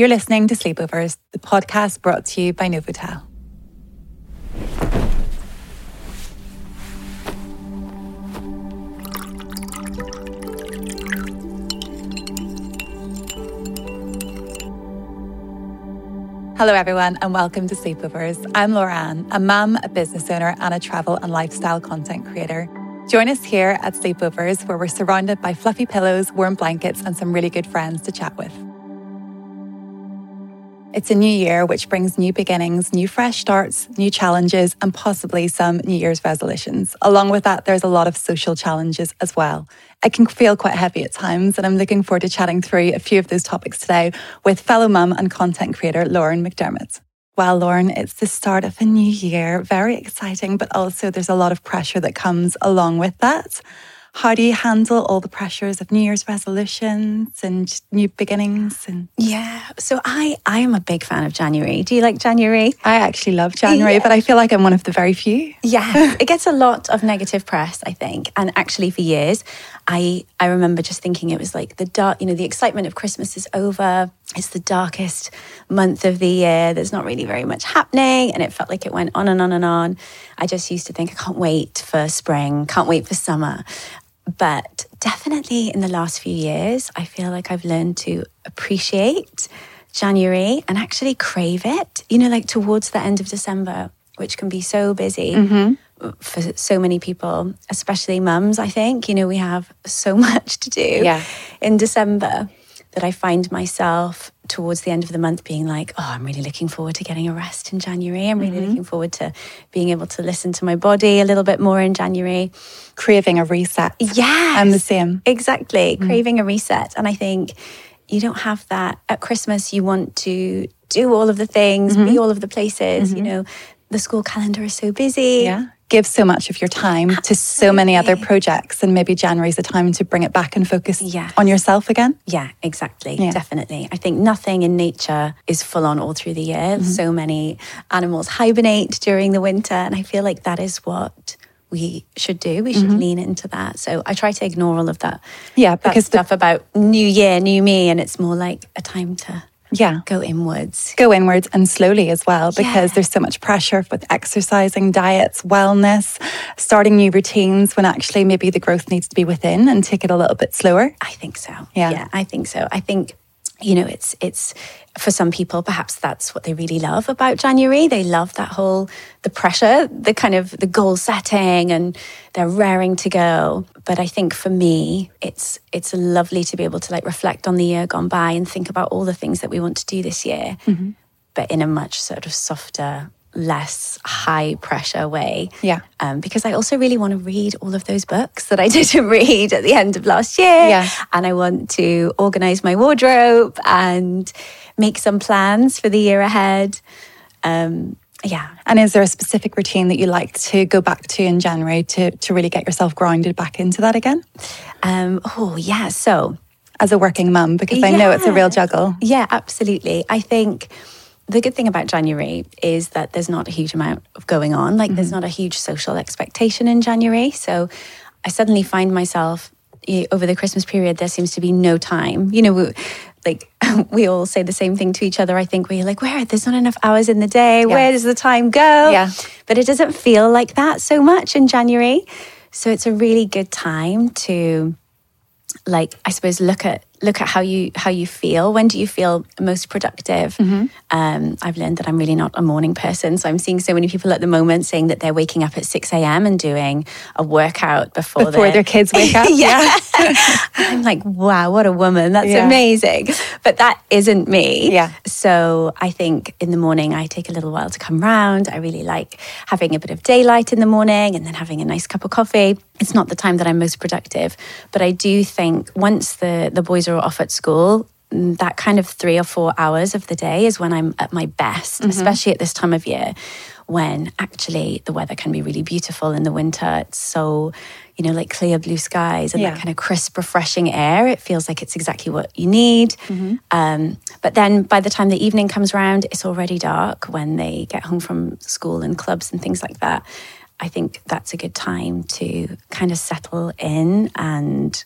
You're listening to Sleepovers, the podcast brought to you by Novotel. Hello, everyone, and welcome to Sleepovers. I'm Laura a mum, a business owner, and a travel and lifestyle content creator. Join us here at Sleepovers, where we're surrounded by fluffy pillows, warm blankets, and some really good friends to chat with. It's a new year, which brings new beginnings, new fresh starts, new challenges, and possibly some New Year's resolutions. Along with that, there's a lot of social challenges as well. It can feel quite heavy at times, and I'm looking forward to chatting through a few of those topics today with fellow mum and content creator Lauren McDermott. Well, Lauren, it's the start of a new year. Very exciting, but also there's a lot of pressure that comes along with that. How do you handle all the pressures of New Year's resolutions and new beginnings? And yeah, so I I am a big fan of January. Do you like January? I actually love January, yeah. but I feel like I'm one of the very few. Yeah, it gets a lot of negative press, I think, and actually for years, I I remember just thinking it was like the dark, you know, the excitement of Christmas is over. It's the darkest month of the year. There's not really very much happening, and it felt like it went on and on and on. I just used to think I can't wait for spring, can't wait for summer. But definitely in the last few years, I feel like I've learned to appreciate January and actually crave it, you know, like towards the end of December, which can be so busy. Mm-hmm for so many people, especially mums, I think. You know, we have so much to do yeah. in December that I find myself towards the end of the month being like, oh, I'm really looking forward to getting a rest in January. I'm really mm-hmm. looking forward to being able to listen to my body a little bit more in January. Craving a reset. Yeah. I'm the same. Exactly. Mm-hmm. Craving a reset. And I think you don't have that at Christmas. You want to do all of the things, mm-hmm. be all of the places. You mm-hmm. know, the school calendar is so busy. Yeah give so much of your time Absolutely. to so many other projects and maybe January's a time to bring it back and focus yes. on yourself again. Yeah, exactly. Yeah. Definitely. I think nothing in nature is full on all through the year. Mm-hmm. So many animals hibernate during the winter and I feel like that is what we should do. We should mm-hmm. lean into that. So I try to ignore all of that. Yeah, because that stuff the, about new year, new me, and it's more like a time to yeah. go inwards. Go inwards and slowly as well because yeah. there's so much pressure with exercising diets wellness starting new routines when actually maybe the growth needs to be within and take it a little bit slower. I think so. Yeah, yeah i think so. I think you know it's it's for some people perhaps that's what they really love about january they love that whole the pressure the kind of the goal setting and they're raring to go but i think for me it's it's lovely to be able to like reflect on the year gone by and think about all the things that we want to do this year mm-hmm. but in a much sort of softer less high pressure way. Yeah. Um, because I also really want to read all of those books that I didn't read at the end of last year. Yeah. And I want to organize my wardrobe and make some plans for the year ahead. Um, yeah. And is there a specific routine that you like to go back to in January to, to really get yourself grounded back into that again? Um, oh, yeah. So, as a working mum, because I know it's a real juggle. Yeah, absolutely. I think the good thing about January is that there's not a huge amount of going on. Like, mm-hmm. there's not a huge social expectation in January. So, I suddenly find myself over the Christmas period, there seems to be no time. You know, we, like we all say the same thing to each other. I think we're like, where there's not enough hours in the day. Yeah. Where does the time go? Yeah. But it doesn't feel like that so much in January. So it's a really good time to, like, I suppose, look at look at how you how you feel. When do you feel most productive? Mm-hmm. Um, I've learned that I'm really not a morning person, so I'm seeing so many people at the moment saying that they're waking up at six a.m. and doing a workout before before their kids wake up. yeah, I'm like, wow, what a woman! That's yeah. amazing. But that isn't me. Yeah. So I think in the morning I take a little while to come round. I really like having a bit of daylight in the morning and then having a nice cup of coffee. It's not the time that I'm most productive, but I do think once the the boys are off at school, that kind of three or four hours of the day is when I'm at my best, mm-hmm. especially at this time of year when actually the weather can be really beautiful in the winter. It's so, you know, like clear blue skies and yeah. that kind of crisp, refreshing air. It feels like it's exactly what you need. Mm-hmm. Um, but then by the time the evening comes around, it's already dark when they get home from school and clubs and things like that. I think that's a good time to kind of settle in and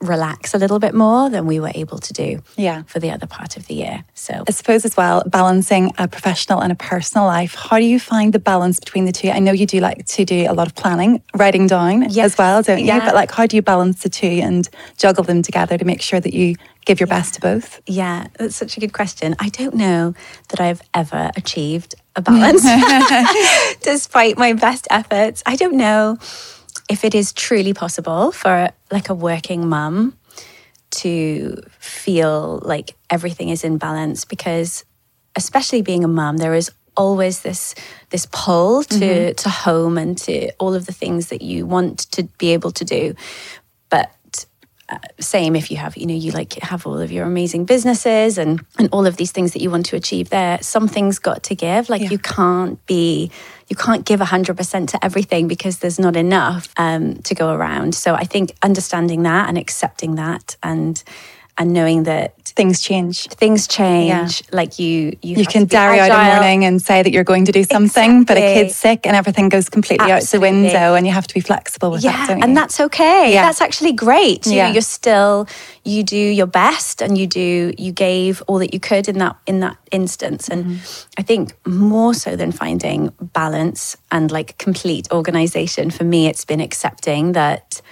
relax a little bit more than we were able to do Yeah. for the other part of the year. So I suppose as well, balancing a professional and a personal life. How do you find the balance between the two? I know you do like to do a lot of planning, writing down Yes. as well, don't you? Yeah. But like, how do you balance the two and juggle them together to make sure that you give your best to both? Yeah, that's such a good question. I don't know that I've ever achieved a balance despite my best efforts. I don't know if it is truly possible for like a working mum to feel like everything is in balance because especially being a mum there is always this this pull to mm-hmm. to home and to all of the things that you want to be able to do uh, same if you have you know you like have all of your amazing businesses and and all of these things that you want to achieve there something's got to give like Yeah. you can't be you can't give 100% to everything because there's not enough um, to go around so i think understanding that and accepting that and and knowing that Things change. things change like you you, You can diary out a agile. morning and say that you're going to do something, but a kid's sick and everything goes completely out the window, and you have to be flexible with yeah that. Don't and that's okay Yeah. that's actually great you Yeah. know, you're still you do your best and you do you gave all that you could in that in that instance and Mm-hmm. i think more so than finding balance and like complete organization for me it's been accepting that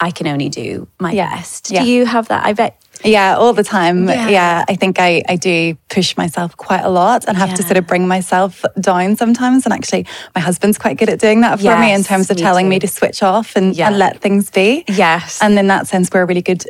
i can only do my Yeah. best Yeah. do you have that i bet Yeah, all the time. Yeah. Yeah, I think I, I do push myself quite a lot and have to sort of bring myself down sometimes. And actually, my husband's quite good at doing that for me in terms of me telling me to switch off and, and let things be. Yes. And in that sense, we're a really good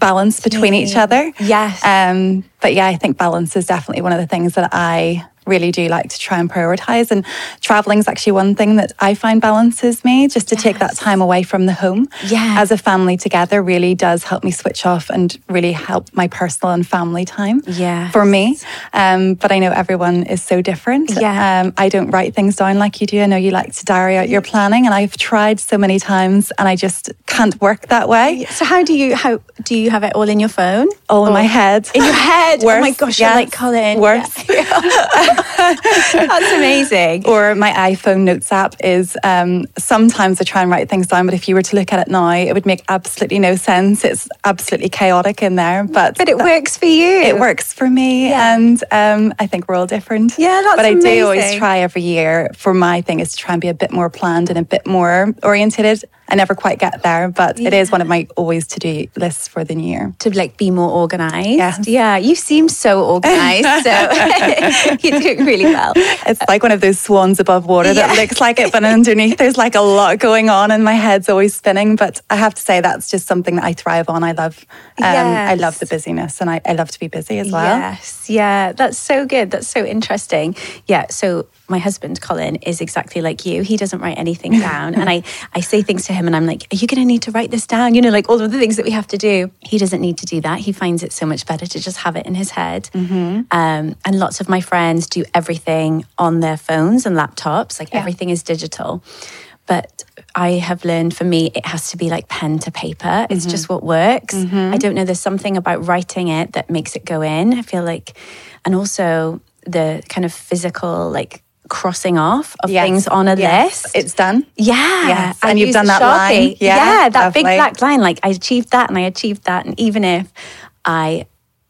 balance between each other. Yes. Um, but yeah, I think balance is definitely one of the things that I really do like to try and prioritize. And traveling is actually one thing that I find balances me just to take that time away from the home Yes. as a family together really does help me switch off and really help my personal and family time Yes. for me. Um, but I know everyone is so different. Yeah. Um, I don't write things down like you do. I know you like to diary out your planning, and I've tried so many times, and I just can't work that way. so how do you how do you have it all in your phone All in my head. in your head oh my Worse, gosh you're yes. like colin Worse. that's amazing Or my iPhone notes app is um, sometimes I try and write things down, but if you were to look at it now, it would make absolutely no sense. It's absolutely chaotic in there, but but it works for you it works for me, Yeah. and um, I think we're all different. Yeah, that's But I do always try every year. For my thing is to try and be a bit more planned and a bit more orientated. I never quite get there, but it is one of my always to do lists for the new year. to like be more organized. Yes. Yeah, you seem so organized. so you're doing really well. It's like one of those swans above water that looks like it, but underneath there's like a lot going on, and my head's always spinning. But I have to say that's just something that I thrive on. I love, um, I love the busyness, and I, I love to be busy as well. Yes, yeah, that's so good. That's so interesting. Yeah, so my husband Colin is exactly like you. He doesn't write anything down, and I I say things to him, and I'm like, "Are you going to need to write this down?" You know, like all of the things that we have to do. He doesn't need to do that. He finds it so much better to just have it in his head. Mm-hmm. Um, and lots of my friends do everything on their phones and laptops. Like Yeah. everything is digital. But I have learned for me, it has to be like pen to paper. It's mm-hmm. just what works. Mm-hmm. I don't know. There's something about writing it that makes it go in. I feel like, and also the kind of physical, like crossing off of Yes. things on a Yes. list. It's done. Yeah. Yes. And you've done that line. Sharpie. Yeah, that big black line. Like I achieved that and I achieved that. And even if I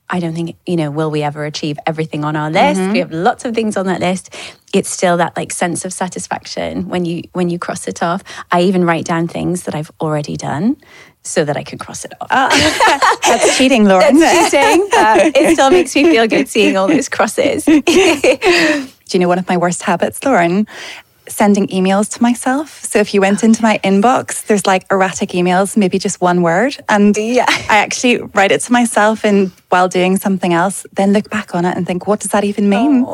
I don't think, you know, will we ever achieve everything on our list? Mm-hmm. We have lots of things on that list. It's still that like sense of satisfaction when you when you cross it off. I even write down things that I've already done so that I can cross it off. That's cheating, Lauren. That's cheating, but it still makes me feel good seeing all those crosses. Do you know one of my worst habits, Lauren? Sending emails to myself. So if you went into my inbox, there's like erratic emails, maybe just one word. And Yeah. I actually write it to myself and while doing something else, then look back on it and think, what does that even mean?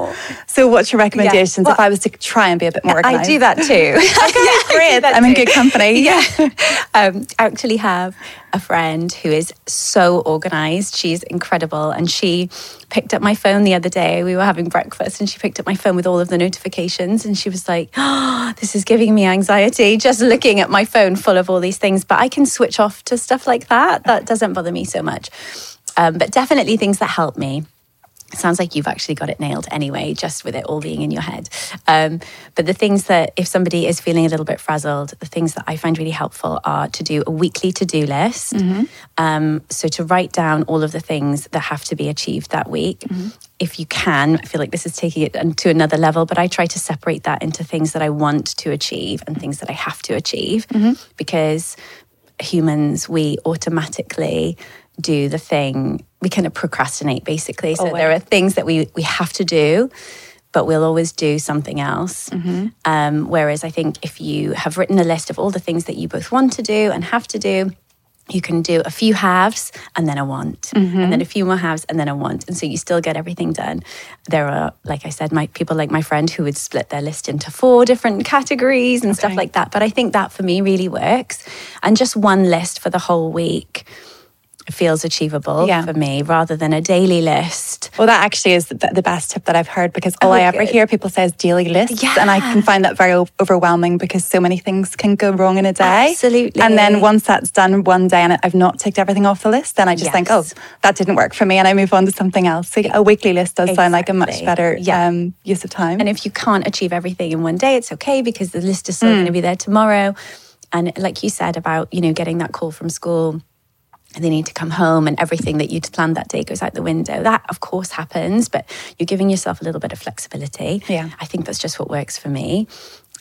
So what's your recommendations Well, if I was to try and be a bit more organized? I do that too. okay, Great. I'm in good company. Yeah. Um, I actually have a friend who is so organized. She's incredible. And she picked up my phone the other day. We were having breakfast and she picked up my phone with all of the notifications. And she was like, oh, this is giving me anxiety just looking at my phone full of all these things. But I can switch off to stuff like that. That doesn't bother me so much. Um, but definitely things that help me sounds like you've actually got it nailed anyway, just with it all being in your head. Um, but the things that, if somebody is feeling a little bit frazzled, the things that I find really helpful are to do a weekly to do list. Mm-hmm. Um, so to write down all of the things that have to be achieved that week. Mm-hmm. If you can, I feel like this is taking it to another level, but I try to separate that into things that I want to achieve and things that I have to achieve mm-hmm. because humans, we automatically do the thing we kind of procrastinate basically. So there are things that we we have to do but we'll always do something else. Mm-hmm. um, whereas i think if you have written a list of all the things that you both want to do and have to do you can do a few halves and then a want. Mm-hmm. and then a few more halves and then a want. And so you still get everything done. There are like i said my people like my friend who would split their list into four different categories and okay. stuff like that. But i think that for me really works. And just one list for the whole week feels achievable yeah. for me rather than a daily list. Well, that actually is the best tip that I've heard because all oh, I ever good. hear people say is daily lists. Yeah. And I can find that very overwhelming because so many things can go wrong in a day. Absolutely. And then once that's done one day and I've not ticked everything off the list, then I just yes. think, oh, that didn't work for me. And I move on to something else. So a weekly list does exactly. sound like a much better yeah. um, use of time. And if you can't achieve everything in one day, it's okay because the list is still mm. going to be there tomorrow. And like you said about, you know, getting that call from school they need to come home and everything that you'd planned that day goes out the window. That, of course, happens, but you're giving yourself a little bit of flexibility. Yeah. I think that's just what works for me.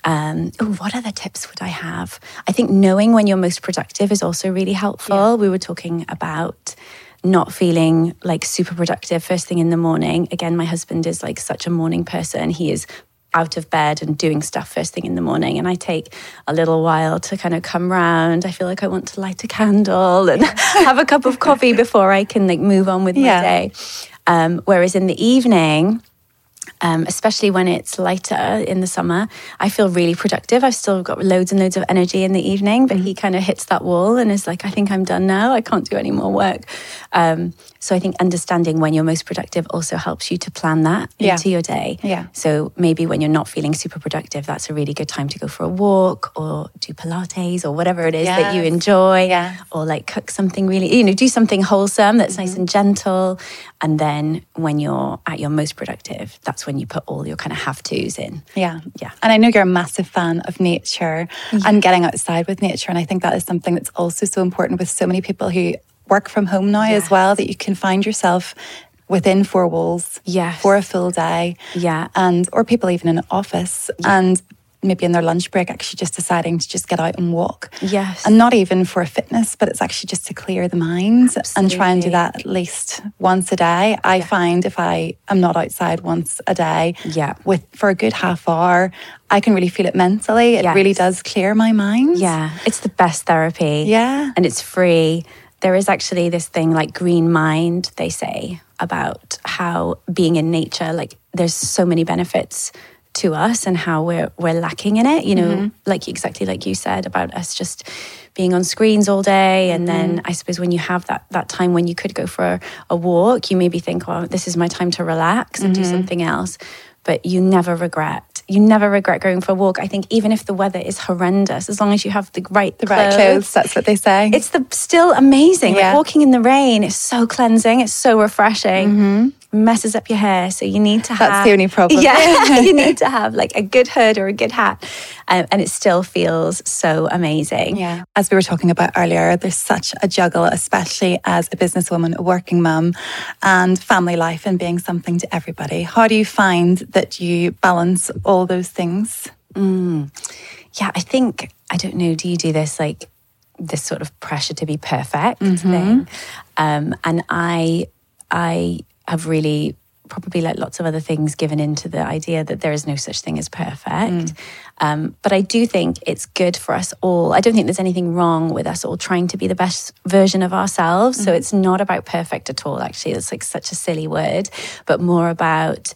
Um, ooh, what other tips would I have? I think knowing when you're most productive is also really helpful. Yeah. We were talking about not feeling like super productive first thing in the morning. Again, my husband is like such a morning person. He is out of bed and doing stuff first thing in the morning. And I take a little while to kind of come round. I feel like I want to light a candle and have a cup of coffee before I can like move on with yeah. my day. Um, whereas in the evening, um, especially when it's lighter in the summer, I feel really productive. I've still got loads and loads of energy in the evening, but he kind of hits that wall and is like, I think I'm done now. I can't do any more work. Um, so I think understanding when you're most productive also helps you to plan that yeah. into your day. Yeah. So maybe when you're not feeling super productive, that's a really good time to go for a walk or do Pilates or whatever it is yes. that you enjoy. Yeah. Or like cook something really, you know, do something wholesome that's mm-hmm. nice and gentle. And then when you're at your most productive, that's when you put all your kind of have tos in. Yeah. Yeah. And I know you're a massive fan of nature yeah. and getting outside with nature. And I think that is something that's also so important with so many people who work from home now as well, that you can find yourself within four walls yes. for a full day. Yeah. And or people even in an office. Yeah. And maybe in their lunch break actually just deciding to just get out and walk. Yes. And not even for a fitness, but it's actually just to clear the mind Absolutely. and try and do that at least once a day. I yeah. find if I am not outside once a day yeah. with for a good half hour, I can really feel it mentally. It yes. really does clear my mind. Yeah. It's the best therapy. Yeah. And it's free. There is actually this thing like green mind, they say, about how being in nature, like there's so many benefits to us and how we're we're lacking in it you know mm-hmm. like exactly like you said about us just being on screens all day and mm-hmm. then i suppose when you have that that time when you could go for a walk you maybe think oh this is my time to relax and mm-hmm. do something else but you never regret you never regret going for a walk. I think even if the weather is horrendous, as long as you have the right the clothes, right clothes, that's what they say. It's the still amazing. Yeah. Like walking in the rain is so cleansing. It's so refreshing. Mm-hmm messes up your hair. So you need to have. That's the only problem. Yeah. you need to have like a good hood or a good hat. Um, and it still feels so amazing. Yeah. As we were talking about earlier, there's such a juggle, especially as a businesswoman, a working mum, and family life and being something to everybody. How do you find that you balance all those things? Mm. Yeah, I think, I don't know, do you do this like this sort of pressure to be perfect mm-hmm. thing? Um, and I, I have really probably like lots of other things given into the idea that there is no such thing as perfect. Mm. Um, but I do think it's good for us all. I don't think there's anything wrong with us all trying to be the best version of ourselves. Mm. So it's not about perfect at all, actually. It's like such a silly word, but more about,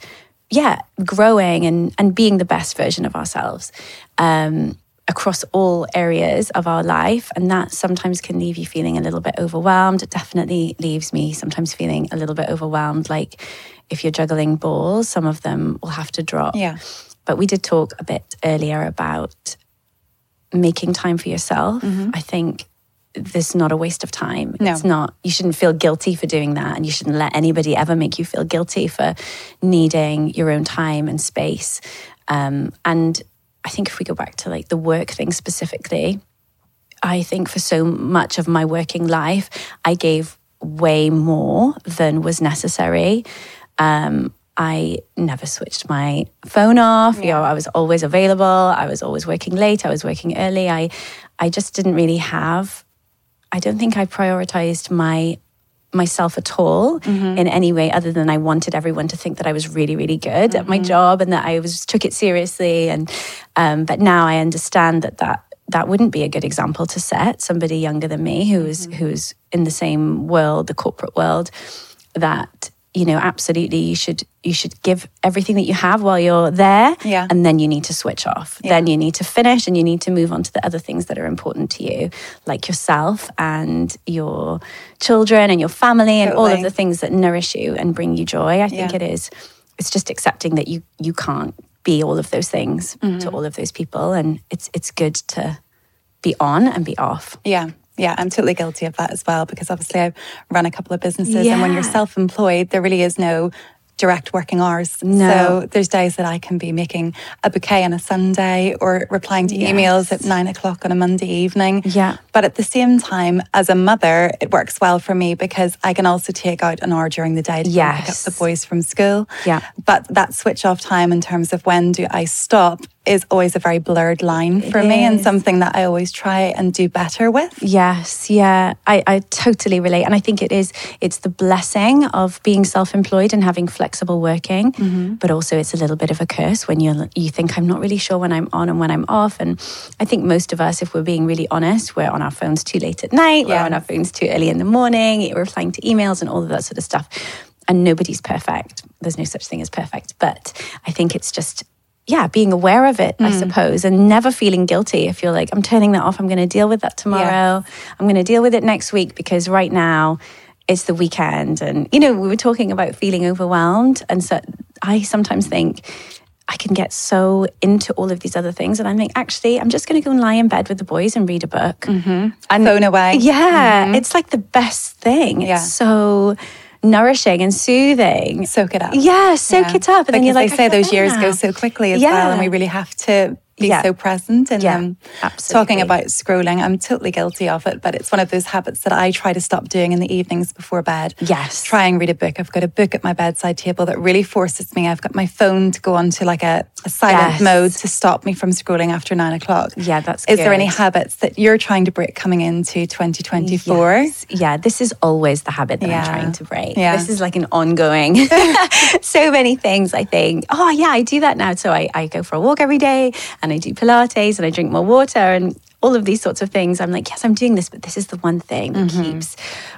yeah, growing and, and being the best version of ourselves. Um, across all areas of our life. And that sometimes can leave you feeling a little bit overwhelmed. It definitely leaves me sometimes feeling a little bit overwhelmed. Like if you're juggling balls, some of them will have to drop. Yeah. But we did talk a bit earlier about making time for yourself. Mm-hmm. I think this is not a waste of time. No. It's not, you shouldn't feel guilty for doing that. And you shouldn't let anybody ever make you feel guilty for needing your own time and space. Um, and I think if we go back to like the work thing specifically, I think for so much of my working life, I gave way more than was necessary. Um, I never switched my phone off. You know, I was always available. I was always working late. I was working early. I, I just didn't really have. I don't think I prioritized my myself at all mm-hmm. in any way other than I wanted everyone to think that I was really really good at my mm-hmm. job and that I was took it seriously. And um, but now I understand that that that wouldn't be a good example to set somebody younger than me who's mm-hmm. who's in the same world the corporate world that you know absolutely you should you should give everything that you have while you're there Yeah. and then you need to switch off then you need to finish and you need to move on to the other things that are important to you like yourself and your children and your family and all of the things that nourish you and bring you joy i think Yeah. it is it's just accepting that you you can't be all of those things Mm-hmm. to all of those people and it's it's good to be on and be off Yeah. Yeah, I'm totally guilty of that as well because obviously I've run a couple of businesses and when you're self employed, there really is no direct working hours. No. So there's days that I can be making a bouquet on a Sunday or replying to emails at nine o'clock on a Monday evening. Yeah. But at the same time, as a mother, it works well for me because I can also take out an hour during the day to and pick up the boys from school. Yeah. But that switch off time in terms of when do I stop is always a very blurred line for me and something that I always try and do better with. Yes, yeah, I, I totally relate. And I think it is, it's the blessing of being self employed and having flexible working, mm-hmm. but also it's a little bit of a curse when you you think, I'm not really sure when I'm on and when I'm off. And I think most of us, if we're being really honest, we're on our phones too late at night, we're Yeah. on our phones too early in the morning, we're replying to emails and all of that sort of stuff. And nobody's perfect. There's no such thing as perfect. But I think it's just, yeah, being aware of it, I suppose, and never feeling guilty if you're like, I'm turning that off, I'm going to deal with that tomorrow, I'm going to deal with it next week because right now it's the weekend. And, you know, we were talking about feeling overwhelmed. And so I sometimes think, I can get so into all of these other things, and I'm like, actually, I'm just going to go and lie in bed with the boys and read a book. Mm-hmm. And Phone away. yeah, it's like the best thing. Yeah. It's so nourishing and soothing. Soak it up. Yeah, soak Yeah. it up. And then you're like, they say those years go so quickly as Yeah. well, and we really have to be Yeah. so present and Yeah, absolutely. Talking about scrolling, I'm totally guilty of it, but it's one of those habits that I try to stop doing in the evenings before bed. Yes. Try and read a book. I've got a book at my bedside table that really forces me. I've got my phone to go onto like a, a silent Yes. mode to stop me from scrolling after nine o'clock. Yeah, that's Is there any habits that you're trying to break coming into 2024? Yes. Yeah, this is always the habit that Yeah. I'm trying to break. Yeah. This is like an ongoing, so many things I think, oh, yeah, I do that now. So I, I go for a walk every day and I do Pilates and I drink more water and all of these sorts of things. I'm like, yes, I'm doing this, but this is the one thing that keeps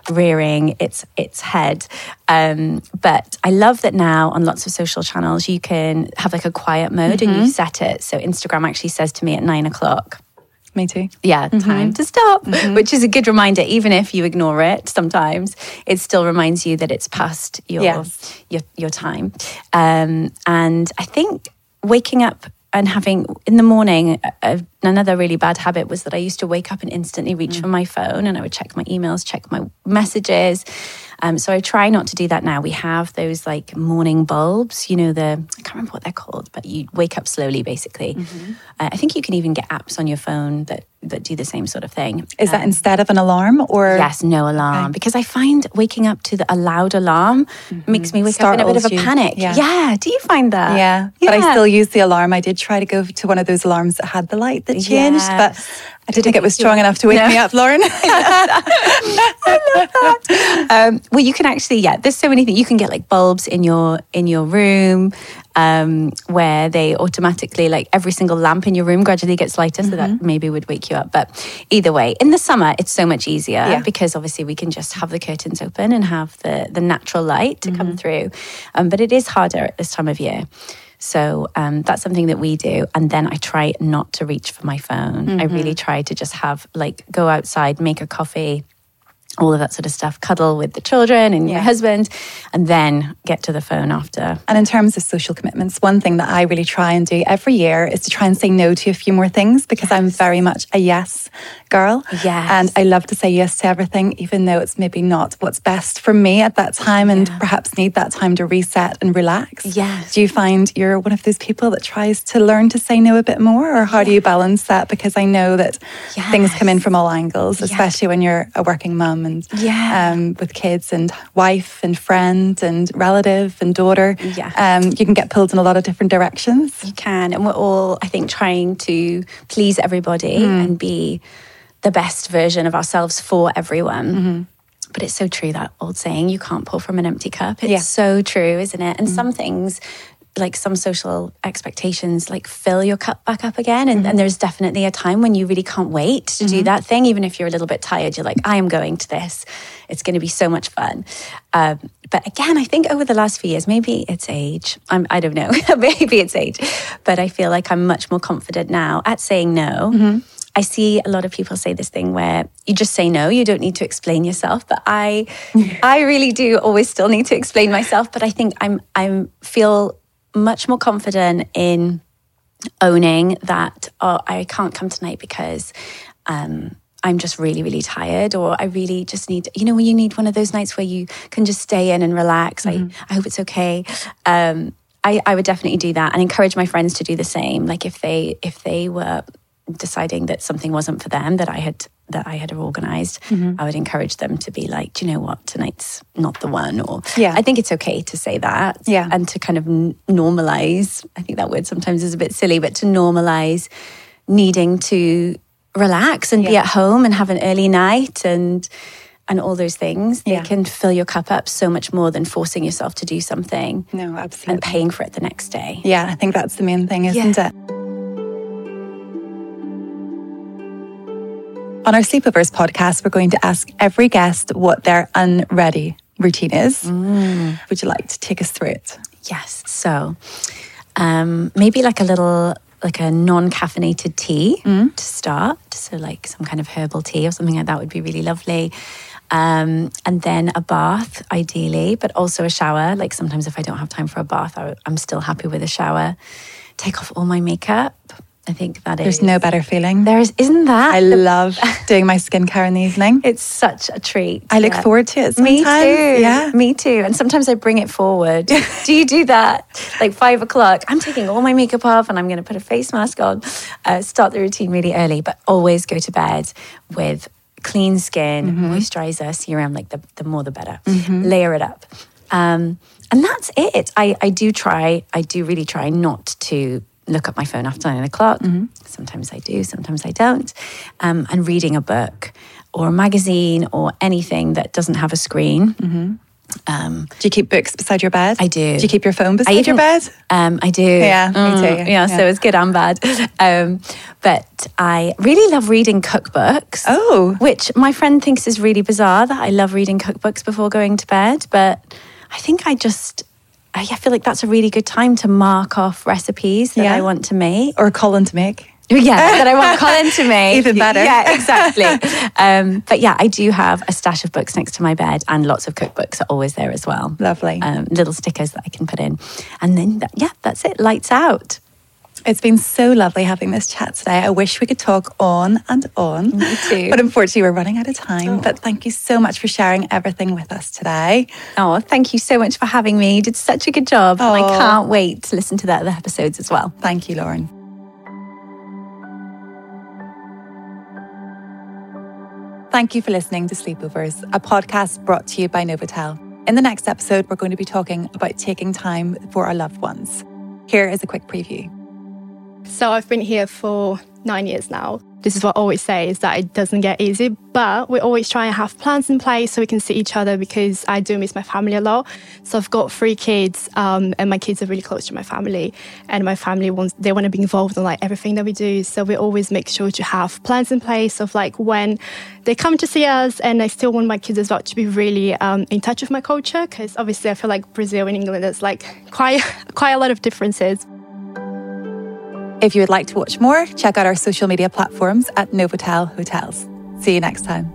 rearing its its head. Um, but I love that now on lots of social channels you can have like a quiet mode and you set it. So Instagram actually says to me at nine o'clock, Me too. yeah, time to stop, which is a good reminder. Even if you ignore it, sometimes it still reminds you that it's past your Yes. your your time. Um, and I think waking up and having in the morning uh, another really bad habit was that I used to wake up and instantly reach for my phone and I would check my emails, check my messages. Um, so I try not to do that now. We have those like morning bulbs, you know, the I can't remember what they're called, but you wake up slowly basically. Uh, I think you can even get apps on your phone that that do the same sort of thing. Is that instead of an alarm or? Yes, no alarm. Because I find waking up to the, a loud alarm makes me wake up in a bit of a you. panic. Yeah. yeah. Do you find that? Yeah, but I still use the alarm. I did try to go to one of those alarms that had the light that changed, Yes. but I didn't think it was strong enough to wake No. me up, Lauren. I love that. Um, well, you can actually, yeah. There's so many things you can get, like bulbs in your in your room, um, where they automatically, like every single lamp in your room, gradually gets lighter, so Mm-hmm. that maybe would wake you up. But either way, in the summer, it's so much easier Yeah. because obviously we can just have the curtains open and have the the natural light to Mm-hmm. come through. Um, but it is harder at this time of year. So um, that's something that we do. And then I try not to reach for my phone. I Mm-hmm. really try to just have like go outside, make a coffee, all of that sort of stuff, cuddle with the children and your Yeah. husband, and then get to the phone after. And in terms of social commitments, one thing that I really try and do every year is to try and say no to a few more things because I'm very much a yes girl. Yes. And I love to say yes to everything, even though it's maybe not what's best for me at that time and Yeah. perhaps need that time to reset and relax. Yes. Do you find you're one of those people that tries to learn to say no a bit more, or how do you balance that? Because I know that things come in from all angles, especially when you're a working mum and Yeah. um, with kids and wife and friend and relative and daughter. Yeah. Um, you can get pulled in a lot of different directions. You can. And we're all, I think, trying to please everybody Hmm. and be the best version of ourselves for everyone. Mm-hmm. But it's so true that old saying, you can't pour from an empty cup. It's Yeah. so true, isn't it? Mm. And some things, like some social expectations, like fill your cup back up again. Mm-hmm. And, and there's definitely a time when you really can't wait to do that thing. Even if you're a little bit tired, you're like, I am going to this. It's going to be so much fun. Um, but again, I think over the last few years, maybe it's age. I'm, I don't know. maybe it's age. But I feel like I'm much more confident now at saying no. I see a lot of people say this thing where you just say no, you don't need to explain yourself. But I, I really do always still need to explain myself. But I think I'm, I'm feel much more confident in owning that oh, I can't come tonight because um, I'm just really, really tired, or I really just need, you know, when you need one of those nights where you can just stay in and relax. I, I hope it's okay. Um, I, I would definitely do that and encourage my friends to do the same. Like if they if they were deciding that something wasn't for them that I had that I had organized, mm-hmm. I would encourage them to be like, do you know what, tonight's not the one. Or Yeah. I think it's okay to say that Yeah. and to kind of n- normalize. I think that word sometimes is a bit silly, but to normalize needing to relax and be at home and have an early night and and all those things. Yeah. They can fill your cup up so much more than forcing yourself to do something No, absolutely. and paying for it the next day. Yeah, I think that's the main thing, isn't Yeah. it? On our Sleepovers podcast, we're going to ask every guest what their unready routine is. Mm. Would you like to take us through it? Yes. So um, maybe like a little, like a non caffeinated tea to start. So, like some kind of herbal tea or something like that would be really lovely. Um, and then a bath, ideally, but also a shower. Like sometimes if I don't have time for a bath, I, I'm still happy with a shower. Take off all my makeup. I think that is. There's no better feeling. There is, isn't that? I love doing my skincare in the evening. It's such a treat. I look yeah. forward to it Me too. Yeah. Me too. And sometimes I bring it forward. do you do that? Like five o'clock, I'm taking all my makeup off and I'm going to put a face mask on, uh, start the routine really early, but always go to bed with clean skin, Mm-hmm. moisturizer, serum, like the, the more the better. Layer it up. Um, and that's it. I, I do try, I do really try not to look at my phone after nine o'clock. Mm-hmm. Sometimes I do, sometimes I don't. Um, and reading a book or a magazine or anything that doesn't have a screen. Um, Do you keep books beside your bed? I do. Do you keep your phone beside I your bed? Um, I do. Yeah, me too. Yeah, so it's good and bad. Um, but I really love reading cookbooks. Oh. Which my friend thinks is really bizarre that I love reading cookbooks before going to bed. But I think I just, I feel like that's a really good time to mark off recipes that Yeah. I want to make. Or Colin to make? Yeah, that I want Colin to make. Even better. Yeah, exactly. um, but yeah, I do have a stash of books next to my bed, and lots of cookbooks are always there as well. Lovely. Um, little stickers that I can put in, and then that, yeah, that's it. Lights out. It's been so lovely having this chat today. I wish we could talk on and on. Me too. But unfortunately, we're running out of time. Oh. But thank you so much for sharing everything with us today. Oh, thank you so much for having me. You did such a good job, and I Oh. can't wait to listen to the other episodes as well. Thank you, Lauren. Thank you for listening to Sleepovers, a podcast brought to you by Novotel. In the next episode, we're going to be talking about taking time for our loved ones. Here is a quick preview. So I've been here for nine years now. This is what I always say is that it doesn't get easy, but we always try and have plans in place so we can see each other because I do miss my family a lot. So I've got three kids, um, and my kids are really close to my family, and my family wants they want to be involved in like everything that we do. So we always make sure to have plans in place of like when they come to see us, and I still want my kids as well to be really um, in touch with my culture because obviously I feel like Brazil and England there's like quite quite a lot of differences. If you would like to watch more, check out our social media platforms at Novotel Hotels. See you next time.